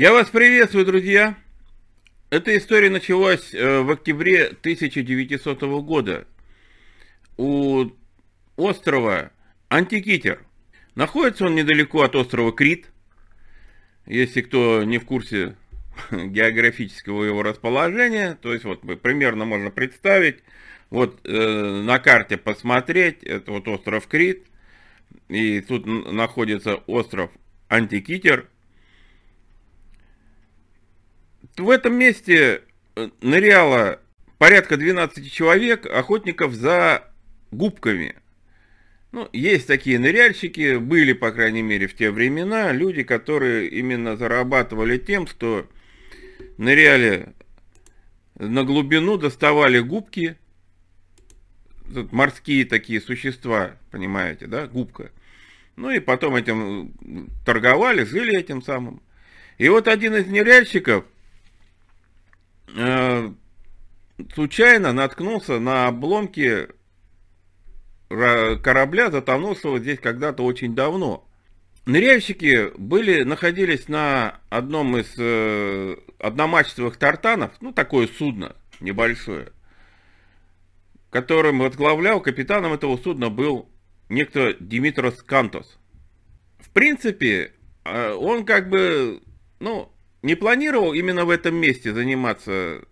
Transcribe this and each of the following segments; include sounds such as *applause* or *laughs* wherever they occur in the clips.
Я вас приветствую, друзья. Эта история началась э, в октябре 1900 года у острова Антикитер. Находится он недалеко от острова Крит. Если кто не в курсе *laughs* географического его расположения, то есть вот примерно можно представить, вот э, на карте посмотреть, это вот остров Крит, и тут находится остров Антикитер – в этом месте э, ныряло порядка 12 человек, охотников за губками. Ну, есть такие ныряльщики, были, по крайней мере, в те времена, люди, которые именно зарабатывали тем, что ныряли на глубину, доставали губки, морские такие существа, понимаете, да, губка. Ну и потом этим торговали, жили этим самым. И вот один из ныряльщиков – Э, случайно наткнулся на обломки корабля, затонувшего здесь когда-то очень давно. Ныряльщики были, находились на одном из э, одномачтовых тартанов, ну, такое судно небольшое, которым возглавлял, капитаном этого судна был некто Димитрос Кантос. В принципе, э, он как бы, ну, не планировал именно в этом месте заниматься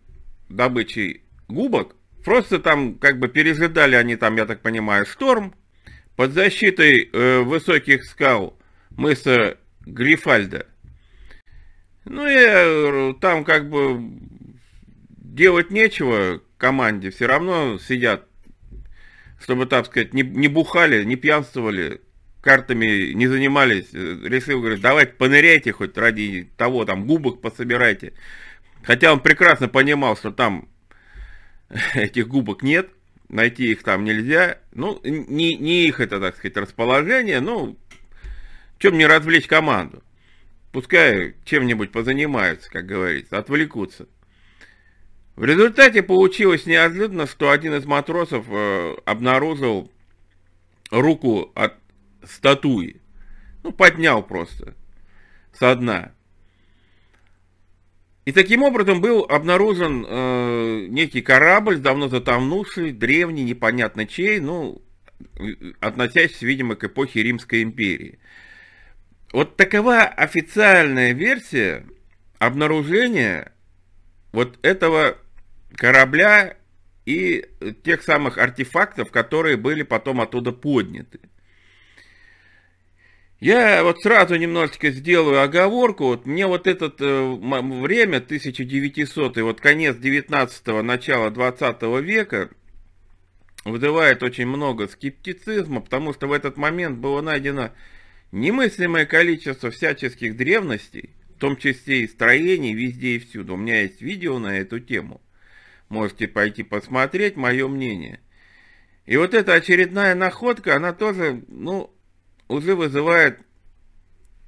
добычей губок. Просто там как бы пережидали они там, я так понимаю, шторм. Под защитой э, высоких скал мыса Грифальда. Ну и э, там как бы делать нечего команде. Все равно сидят, чтобы, так сказать, не, не бухали, не пьянствовали картами не занимались, э, решил, говорит, давайте поныряйте хоть ради того, там, губок пособирайте. Хотя он прекрасно понимал, что там *laughs* этих губок нет, найти их там нельзя. Ну, не, не их это, так сказать, расположение, ну, чем не развлечь команду. Пускай чем-нибудь позанимаются, как говорится, отвлекутся. В результате получилось неожиданно, что один из матросов э, обнаружил руку от статуи. Ну, поднял просто со дна. И таким образом был обнаружен э, некий корабль, давно затонувший, древний, непонятно чей, ну, относящийся, видимо, к эпохе Римской империи. Вот такова официальная версия обнаружения вот этого корабля и тех самых артефактов, которые были потом оттуда подняты. Я вот сразу немножечко сделаю оговорку. Вот мне вот это э, время, 1900 вот конец 19-го, начало 20 века, вызывает очень много скептицизма, потому что в этот момент было найдено немыслимое количество всяческих древностей, в том числе и строений везде и всюду. У меня есть видео на эту тему. Можете пойти посмотреть мое мнение. И вот эта очередная находка, она тоже, ну, уже вызывает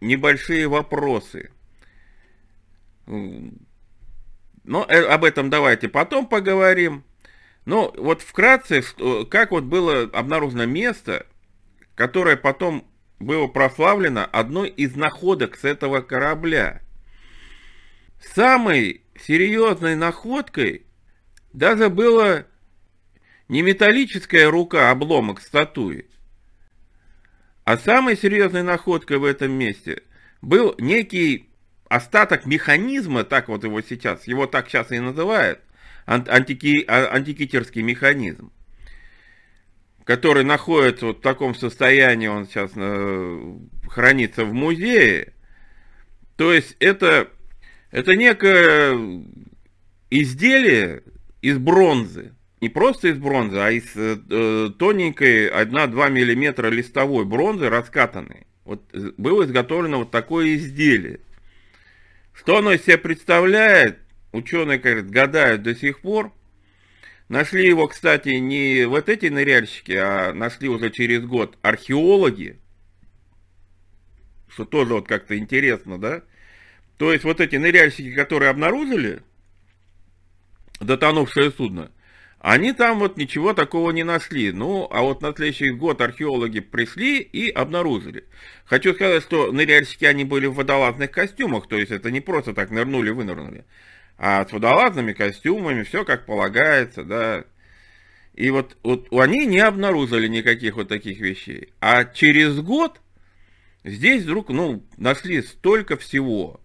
небольшие вопросы. Но э, об этом давайте потом поговорим. Но вот вкратце, как вот было обнаружено место, которое потом было прославлено одной из находок с этого корабля. Самой серьезной находкой даже было не металлическая рука, обломок статуи, а самой серьезной находкой в этом месте был некий остаток механизма, так вот его сейчас, его так сейчас и называют, антики, а, антикитерский механизм, который находится вот в таком состоянии, он сейчас э, хранится в музее. То есть это, это некое изделие из бронзы, не просто из бронзы, а из э, э тоненькой 1-2 мм листовой бронзы раскатанной. Вот э, было изготовлено вот такое изделие. Что оно из себя представляет, ученые, говорят, гадают до сих пор. Нашли его, кстати, не вот эти ныряльщики, а нашли уже через год археологи. Что тоже вот как-то интересно, да? То есть вот эти ныряльщики, которые обнаружили дотонувшее судно, Они там вот ничего такого не нашли. Ну, а вот на следующий год археологи пришли и обнаружили. Хочу сказать, что ныряльщики, они были в водолазных костюмах, то есть это не просто так нырнули-вынырнули, а с водолазными костюмами, все как полагается, да. И вот, вот они не обнаружили никаких вот таких вещей. А через год здесь вдруг, ну, нашли столько всего,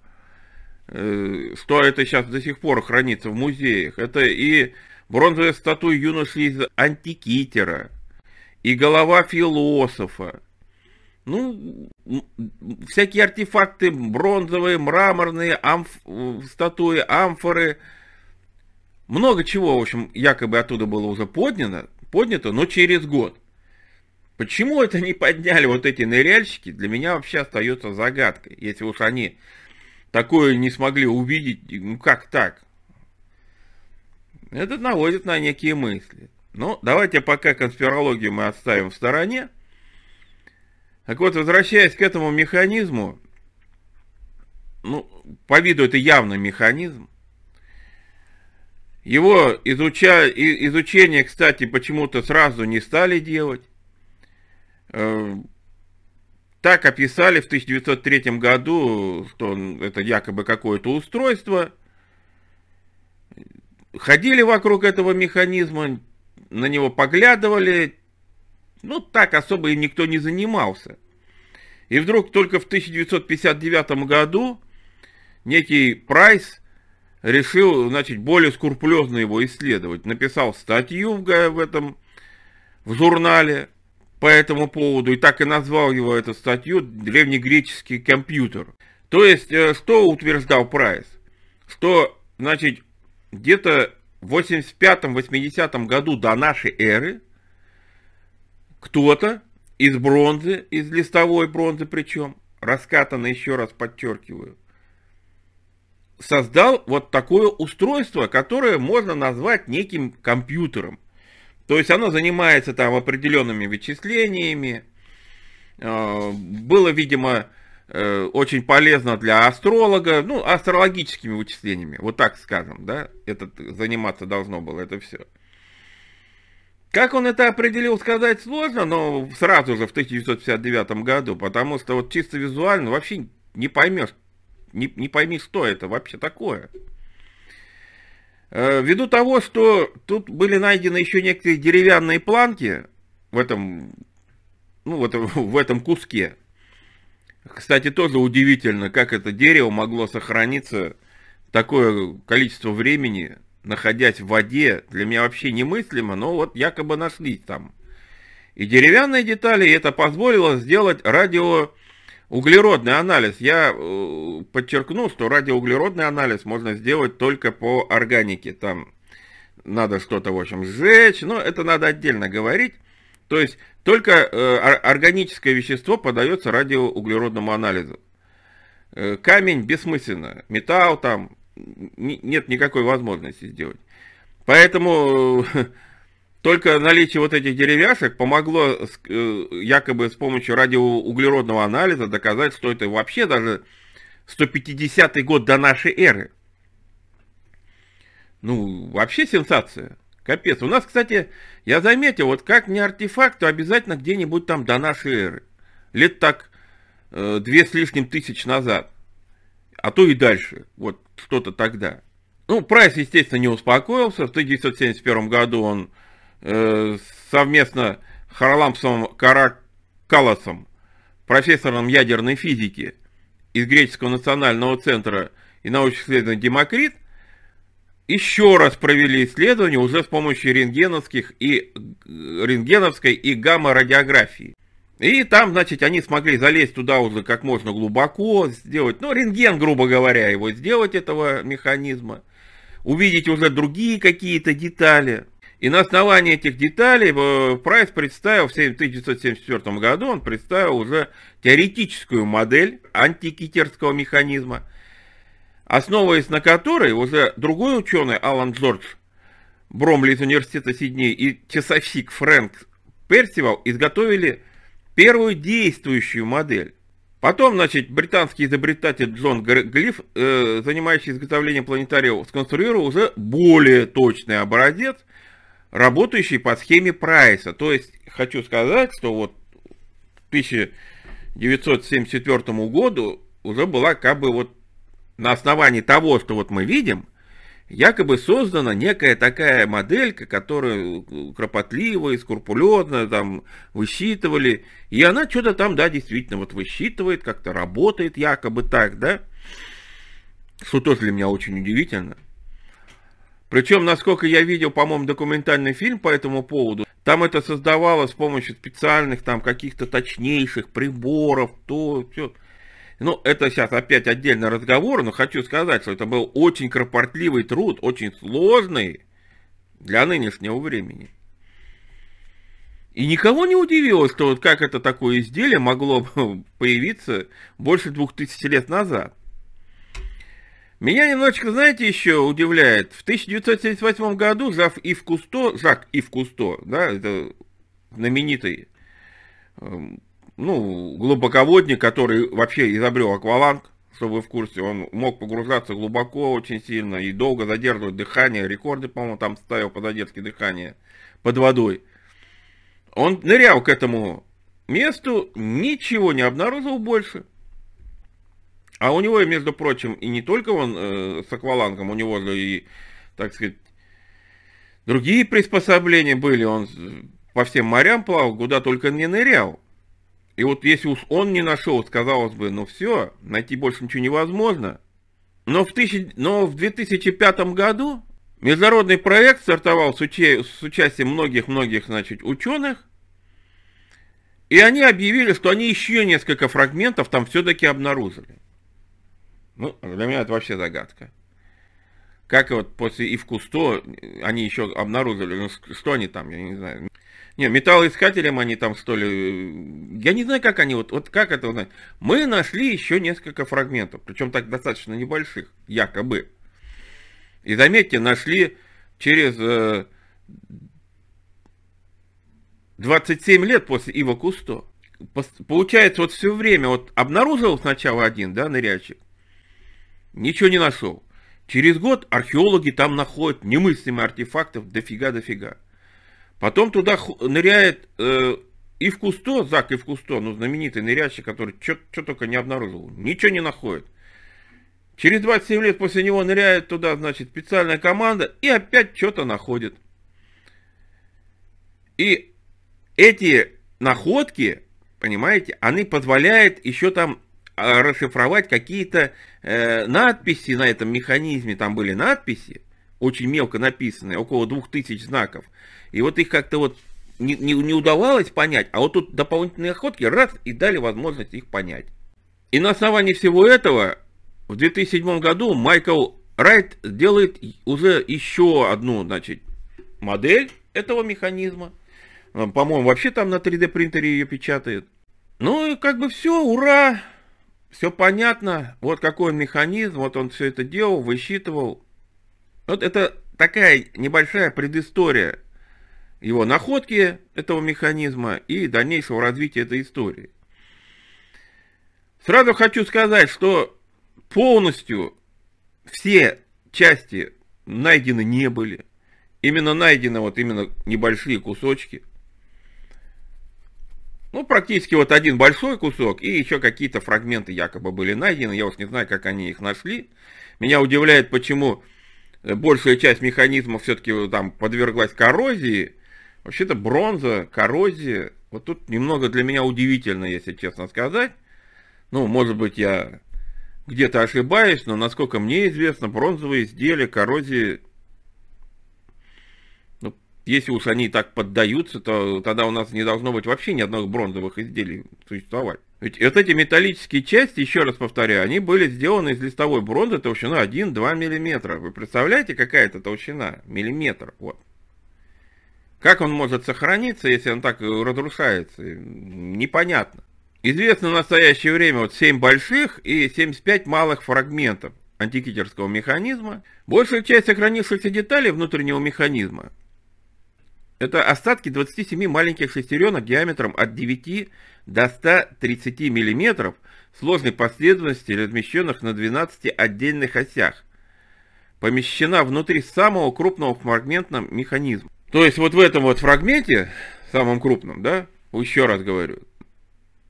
э, что это сейчас до сих пор хранится в музеях. Это и бронзовая статуя юноши из Антикитера, и голова философа. Ну, всякие артефакты бронзовые, мраморные, амф, статуи, амфоры. Много чего, в общем, якобы оттуда было уже поднято, поднято, но через год. Почему это не подняли вот эти ныряльщики, для меня вообще остается загадкой. Если уж они такое не смогли увидеть, ну как так? Это наводит на некие мысли. Ну, давайте пока конспирологию мы оставим в стороне. Так вот, возвращаясь к этому механизму, ну, по виду это явно механизм. Его изуча... изучение, кстати, почему-то сразу не стали делать. Э, так описали в 1903 году, что это якобы какое-то устройство – ходили вокруг этого механизма, на него поглядывали, ну так особо и никто не занимался. И вдруг только в 1959 году некий Прайс решил, значит, более скрупулезно его исследовать. Написал статью в, в этом, в журнале по этому поводу, и так и назвал его эту статью «Древнегреческий компьютер». То есть, э, что утверждал Прайс? Что, значит, где-то в 85-80 году до нашей эры кто-то из бронзы, из листовой бронзы причем, раскатанной еще раз подчеркиваю, создал вот такое устройство, которое можно назвать неким компьютером. То есть оно занимается там определенными вычислениями. А, было, видимо, Э, очень полезно для астролога, ну, астрологическими вычислениями, вот так скажем, да, это заниматься должно было, это все. Как он это определил, сказать сложно, но сразу же в 1959 году, потому что вот чисто визуально вообще не поймешь, не, не пойми, что это вообще такое. Э, ввиду того, что тут были найдены еще некоторые деревянные планки в этом, ну, вот в этом куске, кстати, тоже удивительно, как это дерево могло сохраниться такое количество времени, находясь в воде. Для меня вообще немыслимо, но вот якобы нашлись там. И деревянные детали, и это позволило сделать радиоуглеродный анализ. Я э, подчеркну, что радиоуглеродный анализ можно сделать только по органике. Там надо что-то, в общем, сжечь, но это надо отдельно говорить. То есть только э, органическое вещество подается радиоуглеродному анализу. Э, камень бессмысленно, металл там, нет никакой возможности сделать. Поэтому э, *laughs* только наличие вот этих деревяшек помогло якобы с помощью радиоуглеродного анализа доказать, что это вообще даже 150 год до нашей эры. Ну, вообще сенсация. Капец. У нас, кстати, я заметил, вот как не артефакт, то обязательно где-нибудь там до нашей эры. Лет так э, две с лишним тысяч назад. А то и дальше. Вот что-то тогда. Ну, Прайс, естественно, не успокоился. В 1971 году он э, совместно с Харламсом Каракаласом, профессором ядерной физики из Греческого национального центра и научных исследований Демокрит, еще раз провели исследование уже с помощью рентгеновских и рентгеновской и гамма-радиографии. И там, значит, они смогли залезть туда уже как можно глубоко, сделать, ну, рентген, грубо говоря, его сделать, этого механизма, увидеть уже другие какие-то детали. И на основании этих деталей э, Прайс представил в 1974 году, он представил уже теоретическую модель антикитерского механизма – основываясь на которой уже другой ученый Алан Джордж Бромли из университета Сидней и часовщик Фрэнк Персивал изготовили первую действующую модель. Потом, значит, британский изобретатель Джон Глиф, э, занимающийся изготовлением планетариев, сконструировал уже более точный образец, работающий по схеме Прайса. То есть, хочу сказать, что вот к 1974 году уже была как бы вот на основании того, что вот мы видим, якобы создана некая такая моделька, которую кропотливо и скрупулезно там высчитывали, и она что-то там, да, действительно вот высчитывает, как-то работает якобы так, да, что тоже для меня очень удивительно. Причем, насколько я видел, по-моему, документальный фильм по этому поводу, там это создавалось с помощью специальных там каких-то точнейших приборов, то, все. Ну, это сейчас опять отдельный разговор, но хочу сказать, что это был очень кропотливый труд, очень сложный для нынешнего времени. И никого не удивило, что вот как это такое изделие могло *laughs* появиться больше двух тысяч лет назад. Меня немножечко, знаете, еще удивляет. В 1978 году Жак Ив Кусто, Жак Ив Кусто, да, это знаменитый эм, ну, глубоководник, который вообще изобрел акваланг, чтобы вы в курсе, он мог погружаться глубоко очень сильно и долго задерживать дыхание, рекорды, по-моему, там ставил по задержке дыхания под водой. Он нырял к этому месту, ничего не обнаружил больше. А у него, между прочим, и не только он э, с аквалангом, у него же и, так сказать, другие приспособления были. Он по всем морям плавал, куда только не нырял. И вот если уж он не нашел, казалось бы, ну все, найти больше ничего невозможно. Но в, тысяч... Но в 2005 году международный проект стартовал с, уча... с участием многих-многих, ученых. И они объявили, что они еще несколько фрагментов там все-таки обнаружили. Ну, для меня это вообще загадка. Как вот после Ивкусто они еще обнаружили, ну, что они там, я не знаю. Не, металлоискателям они там что ли... Я не знаю, как они, вот, вот как это узнать. Мы нашли еще несколько фрагментов, причем так достаточно небольших, якобы. И заметьте, нашли через э, 27 лет после Ива Кусто. Получается, вот все время, вот обнаружил сначала один, да, ныряльщик, ничего не нашел. Через год археологи там находят немыслимые артефактов дофига-дофига. Потом туда ныряет э, и в Кусто, Зак и в Кусто, ну знаменитый ныряльщик, который что только не обнаружил, ничего не находит. Через 27 лет после него ныряет туда, значит, специальная команда и опять что-то находит. И эти находки, понимаете, они позволяют еще там а, расшифровать какие-то э, надписи на этом механизме. Там были надписи, очень мелко написанные, около двух тысяч знаков. И вот их как-то вот не, не, не удавалось понять, а вот тут дополнительные охотки раз и дали возможность их понять. И на основании всего этого в 2007 году Майкл Райт делает уже еще одну, значит, модель этого механизма. По-моему, вообще там на 3D принтере ее печатает. Ну и как бы все, ура! Все понятно. Вот какой механизм, вот он все это делал, высчитывал. Вот это такая небольшая предыстория его находки этого механизма и дальнейшего развития этой истории. Сразу хочу сказать, что полностью все части найдены не были. Именно найдены вот именно небольшие кусочки. Ну, практически вот один большой кусок и еще какие-то фрагменты якобы были найдены. Я уж не знаю, как они их нашли. Меня удивляет, почему большая часть механизма все-таки там подверглась коррозии, Вообще-то бронза, коррозия, вот тут немного для меня удивительно, если честно сказать. Ну, может быть, я где-то ошибаюсь, но насколько мне известно, бронзовые изделия коррозии, ну, если уж они так поддаются, то тогда у нас не должно быть вообще ни одного бронзовых изделий существовать. Ведь вот эти металлические части, еще раз повторяю, они были сделаны из листовой бронзы толщиной 1-2 мм. Вы представляете, какая это толщина? Миллиметр. Вот. Как он может сохраниться, если он так разрушается? Непонятно. Известно в настоящее время вот 7 больших и 75 малых фрагментов антикитерского механизма. Большая часть сохранившихся деталей внутреннего механизма это остатки 27 маленьких шестеренок диаметром от 9 до 130 мм сложной последовательности, размещенных на 12 отдельных осях, помещена внутри самого крупного фрагментного механизма. То есть вот в этом вот фрагменте, самом крупном, да, еще раз говорю,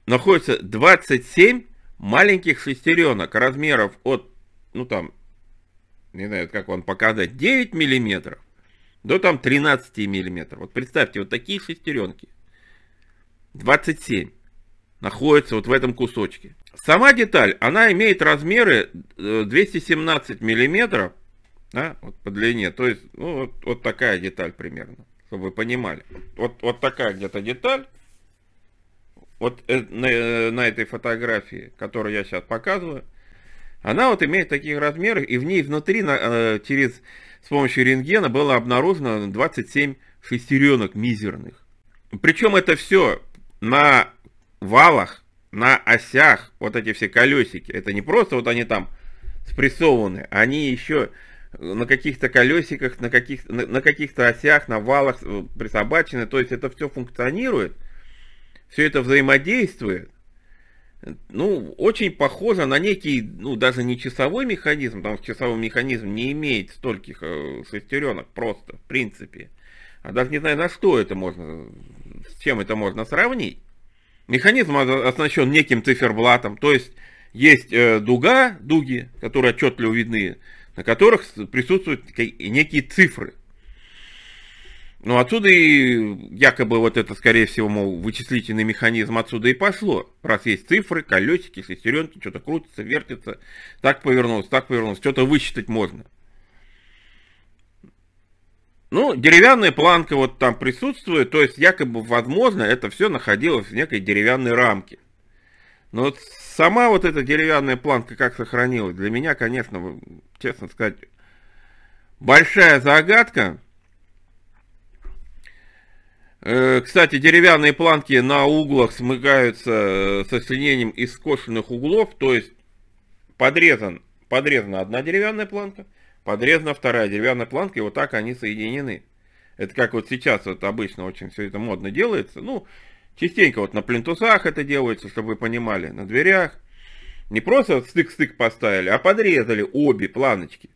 находится 27 маленьких шестеренок размеров от, ну там, не знаю, как вам показать, 9 миллиметров до там 13 миллиметров. Вот представьте, вот такие шестеренки. 27 находится вот в этом кусочке. Сама деталь, она имеет размеры 217 э, миллиметров да, вот по длине. То есть, ну, вот, вот такая деталь примерно, чтобы вы понимали. Вот, вот такая где-то деталь. Вот э, на, э, на этой фотографии, которую я сейчас показываю, она вот имеет таких размеров, и в ней внутри на, через, с помощью рентгена было обнаружено 27 шестеренок мизерных. Причем это все на валах, на осях, вот эти все колесики. Это не просто вот они там спрессованы, они еще на каких-то колесиках, на, каких, на, на каких-то осях, на валах э, присобачены. То есть это все функционирует, все это взаимодействует. Ну, очень похоже на некий, ну, даже не часовой механизм, потому что часовой механизм не имеет стольких э, шестеренок просто, в принципе. А даже не знаю, на что это можно, с чем это можно сравнить. Механизм оснащен неким циферблатом, то есть есть э, дуга, дуги, которые отчетливо видны, на которых присутствуют некие цифры. Ну, отсюда и якобы вот это, скорее всего, мол, вычислительный механизм отсюда и пошло. Раз есть цифры, колесики, шестеренки, что-то крутится, вертится, так повернулось, так повернулось, что-то высчитать можно. Ну, деревянная планка вот там присутствует, то есть якобы, возможно, это все находилось в некой деревянной рамке. Но вот сама вот эта деревянная планка как сохранилась, для меня, конечно, честно сказать, большая загадка. Э, кстати, деревянные планки на углах смыкаются э, со соединением из скошенных углов, то есть подрезан, подрезана одна деревянная планка, подрезана вторая деревянная планка, и вот так они соединены. Это как вот сейчас вот обычно очень все это модно делается. Ну, частенько вот на плинтусах это делается, чтобы вы понимали, на дверях. Не просто стык-стык поставили, а подрезали обе планочки.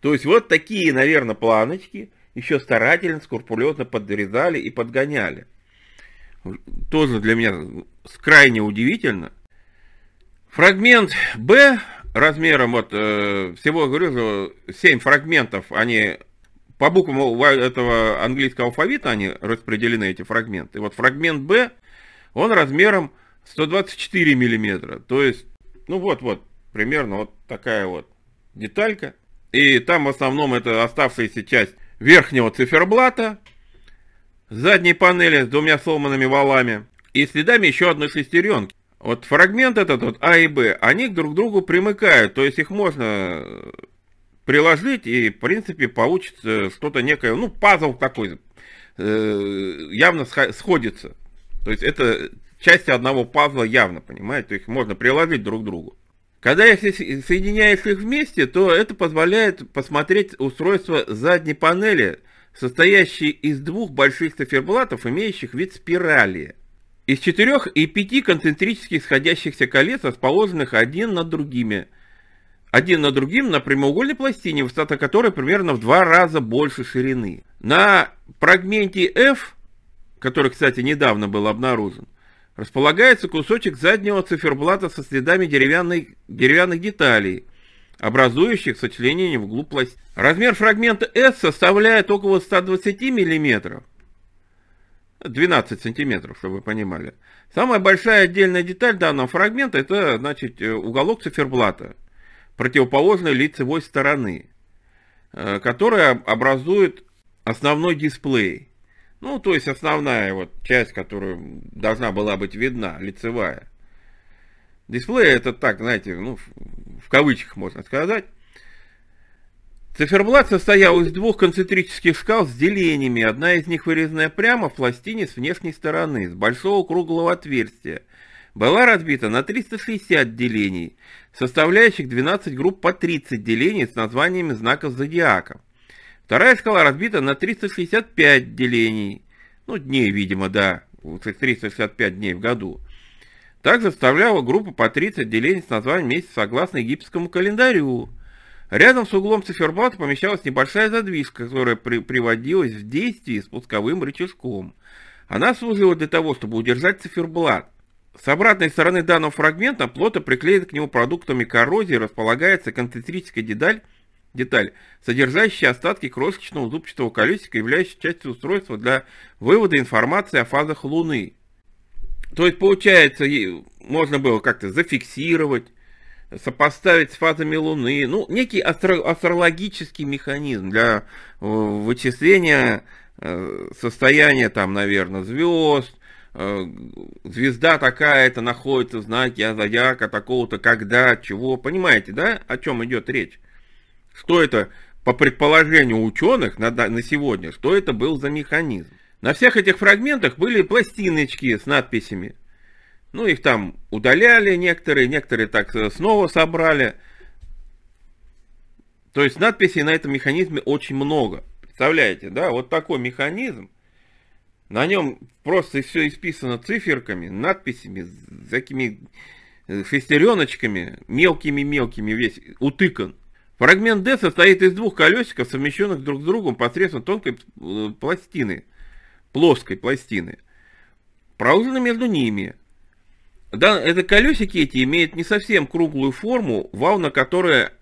То есть вот такие, наверное, планочки еще старательно, скрупулезно подрезали и подгоняли. Тоже для меня крайне удивительно. Фрагмент Б размером вот э, всего, говорю, 7 фрагментов, они по буквам этого английского алфавита они распределены, эти фрагменты. Вот фрагмент Б, он размером 124 миллиметра. То есть, ну вот-вот, примерно вот такая вот деталька. И там в основном это оставшаяся часть верхнего циферблата, задней панели с двумя сломанными валами и следами еще одной шестеренки. Вот фрагмент этот вот А и Б, они друг к другу примыкают, то есть их можно приложить и в принципе получится что-то некое, ну пазл такой, э, явно сходится. То есть это части одного пазла явно, понимаете, то есть можно приложить друг к другу. Когда их соединяешь их вместе, то это позволяет посмотреть устройство задней панели, состоящей из двух больших циферблатов, имеющих вид спирали. Из четырех и пяти концентрических сходящихся колец, расположенных один над другими, один над другим на прямоугольной пластине, высота которой примерно в два раза больше ширины. На фрагменте F, который, кстати, недавно был обнаружен, располагается кусочек заднего циферблата со следами деревянной, деревянных деталей, образующих сочленение в углу. Размер фрагмента S составляет около 120 миллиметров. 12 сантиметров, чтобы вы понимали. Самая большая отдельная деталь данного фрагмента это значит э, уголок циферблата противоположной лицевой стороны, э, которая образует основной дисплей. Ну, то есть основная вот часть, которая должна была быть видна, лицевая. Дисплей это так, знаете, ну, в кавычках можно сказать. Циферблат состоял из двух концентрических скал с делениями. Одна из них вырезанная прямо в пластине с внешней стороны, с большого круглого отверстия. Была разбита на 360 делений, составляющих 12 групп по 30 делений с названиями знаков зодиака. Вторая скала разбита на 365 делений, ну дней, видимо, да, 365 дней в году. Также составляла группу по 30 делений с названием месяца согласно египетскому календарю. Рядом с углом циферблата помещалась небольшая задвижка, которая при приводилась в действие спусковым рычажком. Она служила для того, чтобы удержать циферблат. С обратной стороны данного фрагмента плотно приклеена к нему продуктами коррозии располагается концентрическая деталь, деталь, содержащая остатки крошечного зубчатого колесика, являющаяся частью устройства для вывода информации о фазах Луны. То есть, получается, можно было как-то зафиксировать, сопоставить с фазами Луны, ну, некий астро астрологический механизм для э, вычисления э, состояния, там, наверное, звезд, э, звезда такая-то находится в знаке зодиака такого-то, когда, чего, понимаете, да, о чем идет речь? Что это, по предположению ученых на, на сегодня, что это был за механизм? На всех этих фрагментах были пластиночки с надписями. Ну, их там удаляли некоторые, некоторые так э, снова собрали. То есть надписей на этом механизме очень много. Представляете, да, вот такой механизм. На нем просто все исписано циферками, надписями, э, шестереночками, мелкими-мелкими весь, утыкан. Фрагмент D состоит из двух колесиков, совмещенных друг с другом посредством тонкой э, пластины, плоской пластины. Проложены между ними да, это колесики эти имеют не совсем круглую форму, вал, на, которые,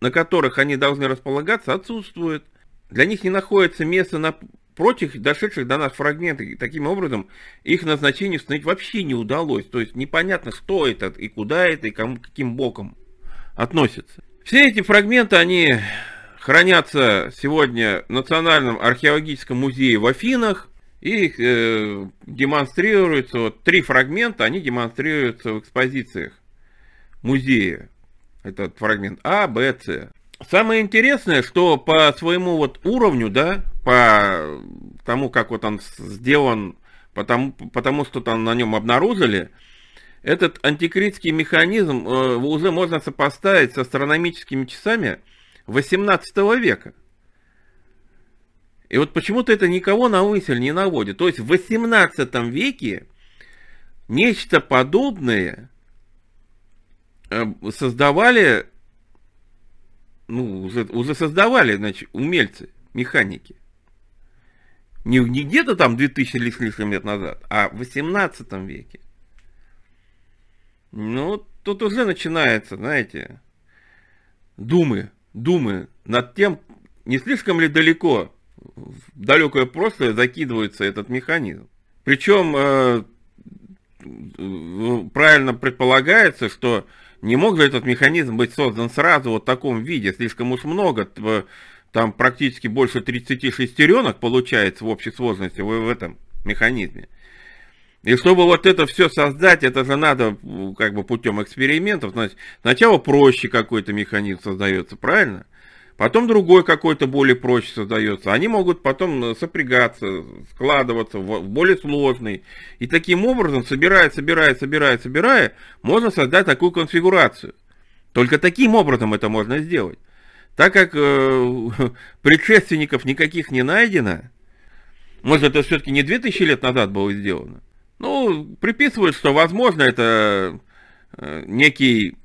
на которых они должны располагаться, отсутствует. Для них не находится места на прочих дошедших до нас фрагментов. Таким образом, их назначение установить вообще не удалось. То есть непонятно, что это, и куда это, и кому, каким боком относится. Все эти фрагменты, они хранятся сегодня в Национальном археологическом музее в Афинах. И э, демонстрируются, вот три фрагмента, они демонстрируются в экспозициях музея. Этот фрагмент А, Б, С. Самое интересное, что по своему вот уровню, да, по тому, как вот он сделан, потому, потому что там на нем обнаружили, этот антикритский механизм э, уже можно сопоставить с астрономическими часами 18 века. И вот почему-то это никого на мысль не наводит. То есть в 18 веке нечто подобное э, создавали, ну, уже, уже создавали, значит, умельцы, механики. Не, не где-то там 2000 лишним лет назад, а в 18 веке. Ну, тут уже начинается, знаете, думы, думы над тем, не слишком ли далеко в далекое прошлое закидывается этот механизм. Причем э, правильно предполагается, что не мог же этот механизм быть создан сразу вот в таком виде, слишком уж много, там практически больше 30 шестеренок получается в общей сложности в, этом механизме. И чтобы вот это все создать, это же надо как бы путем экспериментов. Значит, сначала проще какой-то механизм создается, правильно? Потом другой какой-то более проще создается. Они могут потом э, сопрягаться, складываться в более сложный. И таким образом, собирая, собирая, собирая, собирая, можно создать такую конфигурацию. Только таким образом это можно сделать. Так как э, *laughs* предшественников никаких не найдено, может это все-таки не 2000 лет назад было сделано, ну, приписывают, что возможно это э, некий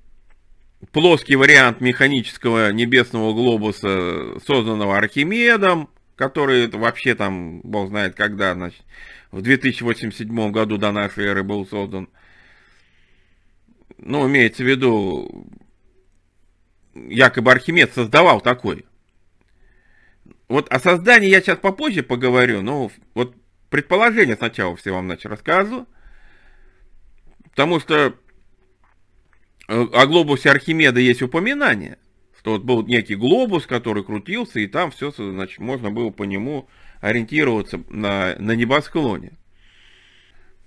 плоский вариант механического небесного глобуса, созданного Архимедом, который вообще там, бог знает когда, значит, в 2087 году до нашей эры был создан. Ну, имеется в виду, якобы Архимед создавал такой. Вот о создании я сейчас попозже поговорю, но вот предположение сначала все вам значит рассказываю. Потому что Э, о глобусе Архимеда есть упоминание, что вот был некий глобус, который крутился, и там все, значит, можно было по нему ориентироваться на, на небосклоне.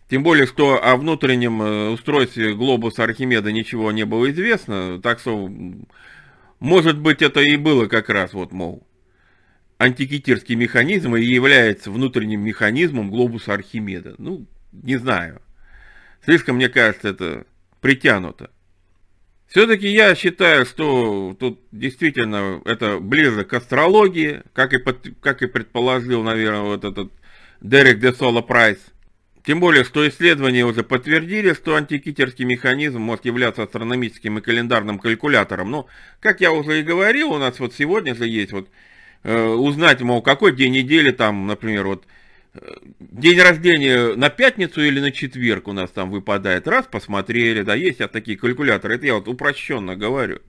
Тем более, что о внутреннем э, устройстве глобуса Архимеда ничего не было известно, так что, может быть, это и было как раз, вот, мол, антикитирский механизм и является внутренним механизмом глобуса Архимеда. Ну, не знаю. Слишком, мне кажется, это притянуто. Все-таки я считаю, что тут действительно это ближе к астрологии, как и, под, как и предположил, наверное, вот этот Дерек де Соло Прайс. Тем более, что исследования уже подтвердили, что антикитерский механизм может являться астрономическим и календарным калькулятором. Но, как я уже и говорил, у нас вот сегодня же есть вот узнать, мол, какой день недели там, например, вот э, день рождения на пятницу или на четверг у нас там выпадает. Раз, посмотрели, да, есть вот такие калькуляторы. Это я вот упрощенно говорю.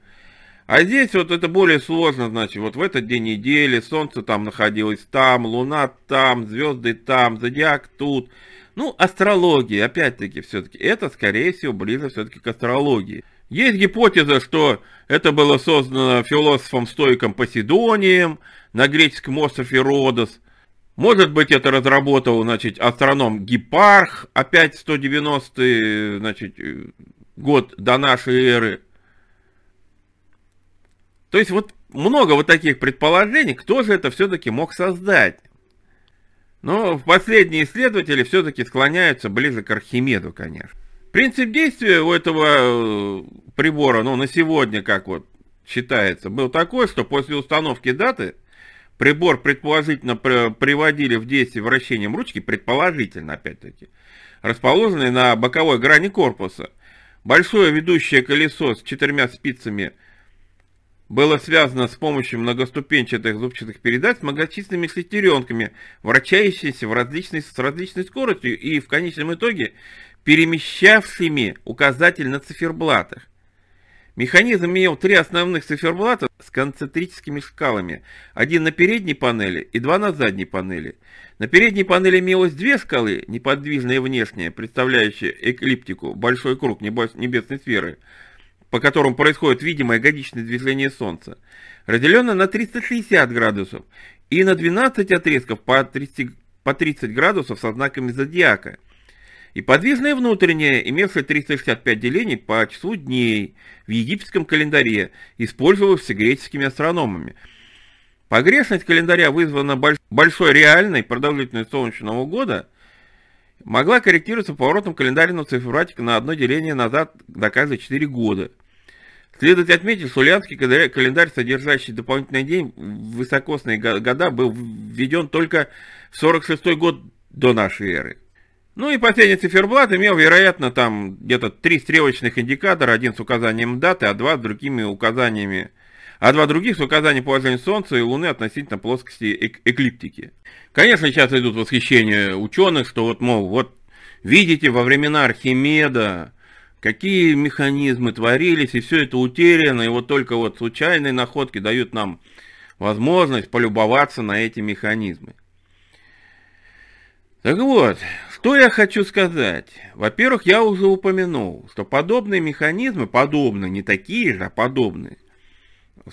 А здесь вот это более сложно, значит, вот в этот день недели Солнце там находилось там, Луна там, звезды там, Зодиак тут. Ну, астрология, опять-таки, все-таки, это, скорее всего, ближе все-таки к астрологии. Есть гипотеза, что это было создано философом-стоиком Поседонием на греческом острове Родос. Может быть, это разработал, значит, астроном Гипарх, опять 190 значит, год до нашей эры. То есть вот много вот таких предположений, кто же это все-таки мог создать. Но последние исследователи все-таки склоняются ближе к Архимеду, конечно. Принцип действия у этого э, прибора, ну, на сегодня, как вот считается, был такой, что после установки даты прибор предположительно приводили в действие вращением ручки, предположительно, опять-таки, расположенный на боковой грани корпуса. Большое ведущее колесо с четырьмя спицами – было связано с помощью многоступенчатых зубчатых передач с многочисленными шестеренками, вращающимися в различной, с различной скоростью и в конечном итоге перемещавшими указатель на циферблатах. Механизм имел три основных циферблата с концентрическими шкалами, один на передней панели и два на задней панели. На передней панели имелось две шкалы, неподвижная внешняя, представляющая эклиптику, большой круг небесной сферы, по которым происходит видимое годичное движение Солнца, разделено на 360 градусов и на 12 отрезков по 30, по 30 градусов со знаками зодиака. И подвижное внутреннее, имевшее 365 делений по числу дней в египетском календаре, использовавшемся греческими астрономами. Погрешность календаря вызвана большой реальной продолжительностью солнечного года – могла корректироваться поворотом календарного циферблатика на одно деление назад до каждые 4 года. Следует отметить, что ульянский календарь, содержащий дополнительный день в высокосные года, был введен только в 46 год до нашей эры. Ну и последний циферблат имел, вероятно, там где-то три стрелочных индикатора, один с указанием даты, а два с другими указаниями а два других с указанием положения Солнца и Луны относительно плоскости эк эклиптики. Конечно, сейчас идут восхищения ученых, что вот, мол, вот видите, во времена Архимеда какие механизмы творились, и все это утеряно, и вот только вот случайные находки дают нам возможность полюбоваться на эти механизмы. Так вот, что я хочу сказать? Во-первых, я уже упомянул, что подобные механизмы, подобные, не такие же, а подобные,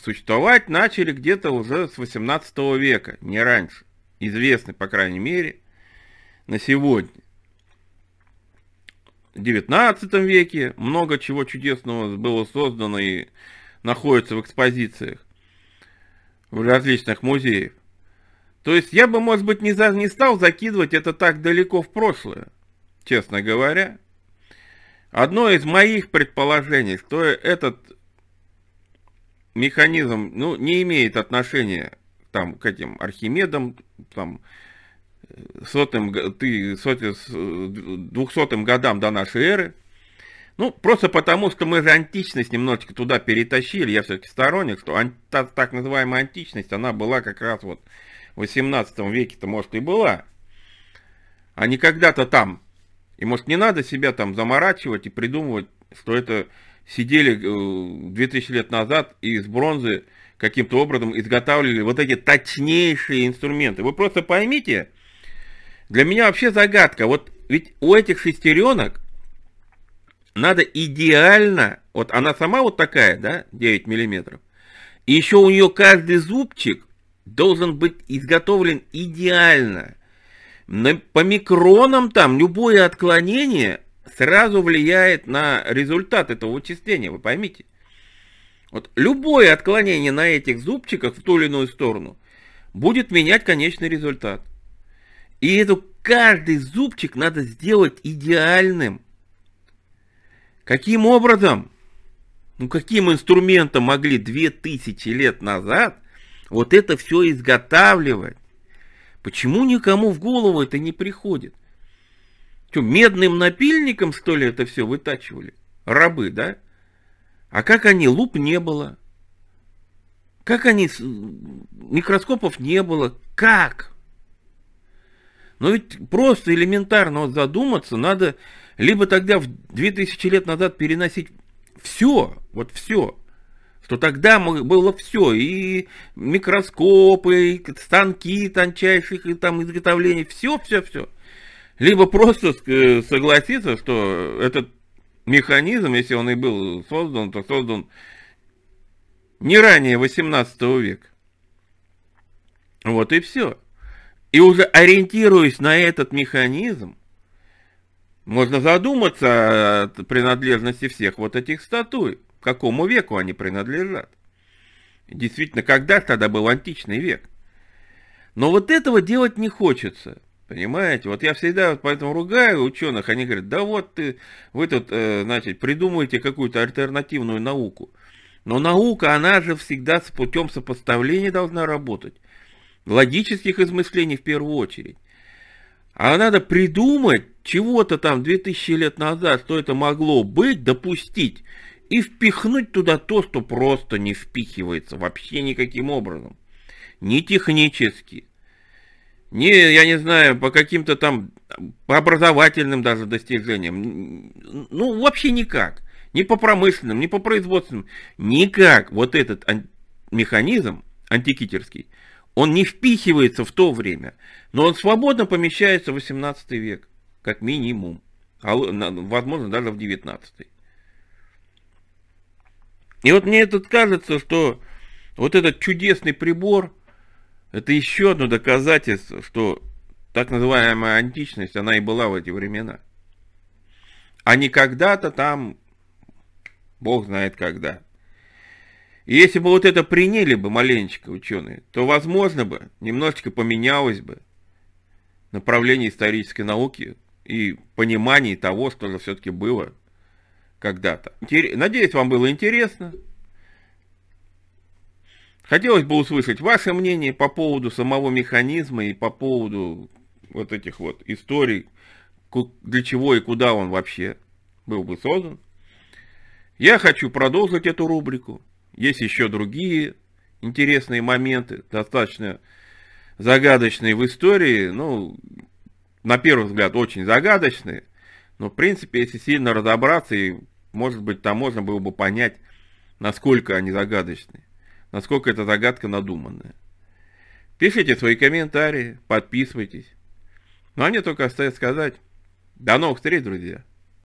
существовать начали где-то уже с 18 века, не раньше. Известны, по крайней мере, на сегодня. В 19 веке много чего чудесного было создано и находится в экспозициях в различных музеях. То есть я бы, может быть, не, за, не стал закидывать это так далеко в прошлое, честно говоря. Одно из моих предположений, что этот механизм, ну, не имеет отношения там к этим Архимедам, там, сотым, ты, сотым, двухсотым годам до нашей эры. Ну, просто потому, что мы же античность немножечко туда перетащили, я все-таки сторонник, что ан, та, так называемая античность, она была как раз вот в 18 веке-то, может, и была, а не когда-то там. И, может, не надо себя там заморачивать и придумывать, что это сидели 2000 э, лет назад и из бронзы каким-то образом изготавливали вот эти точнейшие инструменты. Вы просто поймите, для меня вообще загадка, вот ведь у этих шестеренок надо идеально, вот она сама вот такая, да, 9 миллиметров, и еще у нее каждый зубчик должен быть изготовлен идеально. По микронам там любое отклонение сразу влияет на результат этого вычисления, вы поймите. Вот любое отклонение на этих зубчиках в ту или иную сторону будет менять конечный результат. И эту каждый зубчик надо сделать идеальным. Каким образом? Ну каким инструментом могли 2000 лет назад вот это все изготавливать? Почему никому в голову это не приходит? Что, медным напильником, что ли, это все вытачивали? Рабы, да? А как они? Луп не было. Как они? Микроскопов не было. Как? Но ведь просто элементарно вот задуматься надо либо тогда в 2000 лет назад переносить все, вот все, что тогда было все, и микроскопы, и станки тончайших, и там изготовление, все, все, все. Либо просто согласиться, что этот механизм, если он и был создан, то создан не ранее 18 века. Вот и все. И уже ориентируясь на этот механизм, можно задуматься о принадлежности всех вот этих статуй, к какому веку они принадлежат. Действительно, когда тогда был античный век. Но вот этого делать не хочется. Понимаете? Вот я всегда поэтому ругаю ученых, они говорят, да вот ты, вы тут, э, значит, придумываете какую-то альтернативную науку. Но наука, она же всегда с путем сопоставления должна работать логических измышлений в первую очередь. А надо придумать чего-то там 2000 лет назад, что это могло быть, допустить, и впихнуть туда то, что просто не впихивается вообще никаким образом. Ни технически, ни, я не знаю, по каким-то там, по образовательным даже достижениям. Ну, вообще никак. Ни по промышленным, ни по производственным. Никак вот этот механизм антикитерский – он не впихивается в то время, но он свободно помещается в 18 век, как минимум. А, возможно, даже в 19. И вот мне тут кажется, что вот этот чудесный прибор, это еще одно доказательство, что так называемая античность, она и была в эти времена. А не когда-то там, Бог знает когда. И если бы вот это приняли бы маленечко ученые, то, возможно бы, немножечко поменялось бы направление исторической науки и понимание того, что же все-таки было когда-то. Надеюсь, вам было интересно. Хотелось бы услышать ваше мнение по поводу самого механизма и по поводу вот этих вот историй, для чего и куда он вообще был бы создан. Я хочу продолжить эту рубрику. Есть еще другие интересные моменты, достаточно загадочные в истории, ну, на первый взгляд, очень загадочные, но, в принципе, если сильно разобраться, и, может быть, там можно было бы понять, насколько они загадочны, насколько эта загадка надуманная. Пишите свои комментарии, подписывайтесь. Ну, а мне только остается сказать, до новых встреч, друзья!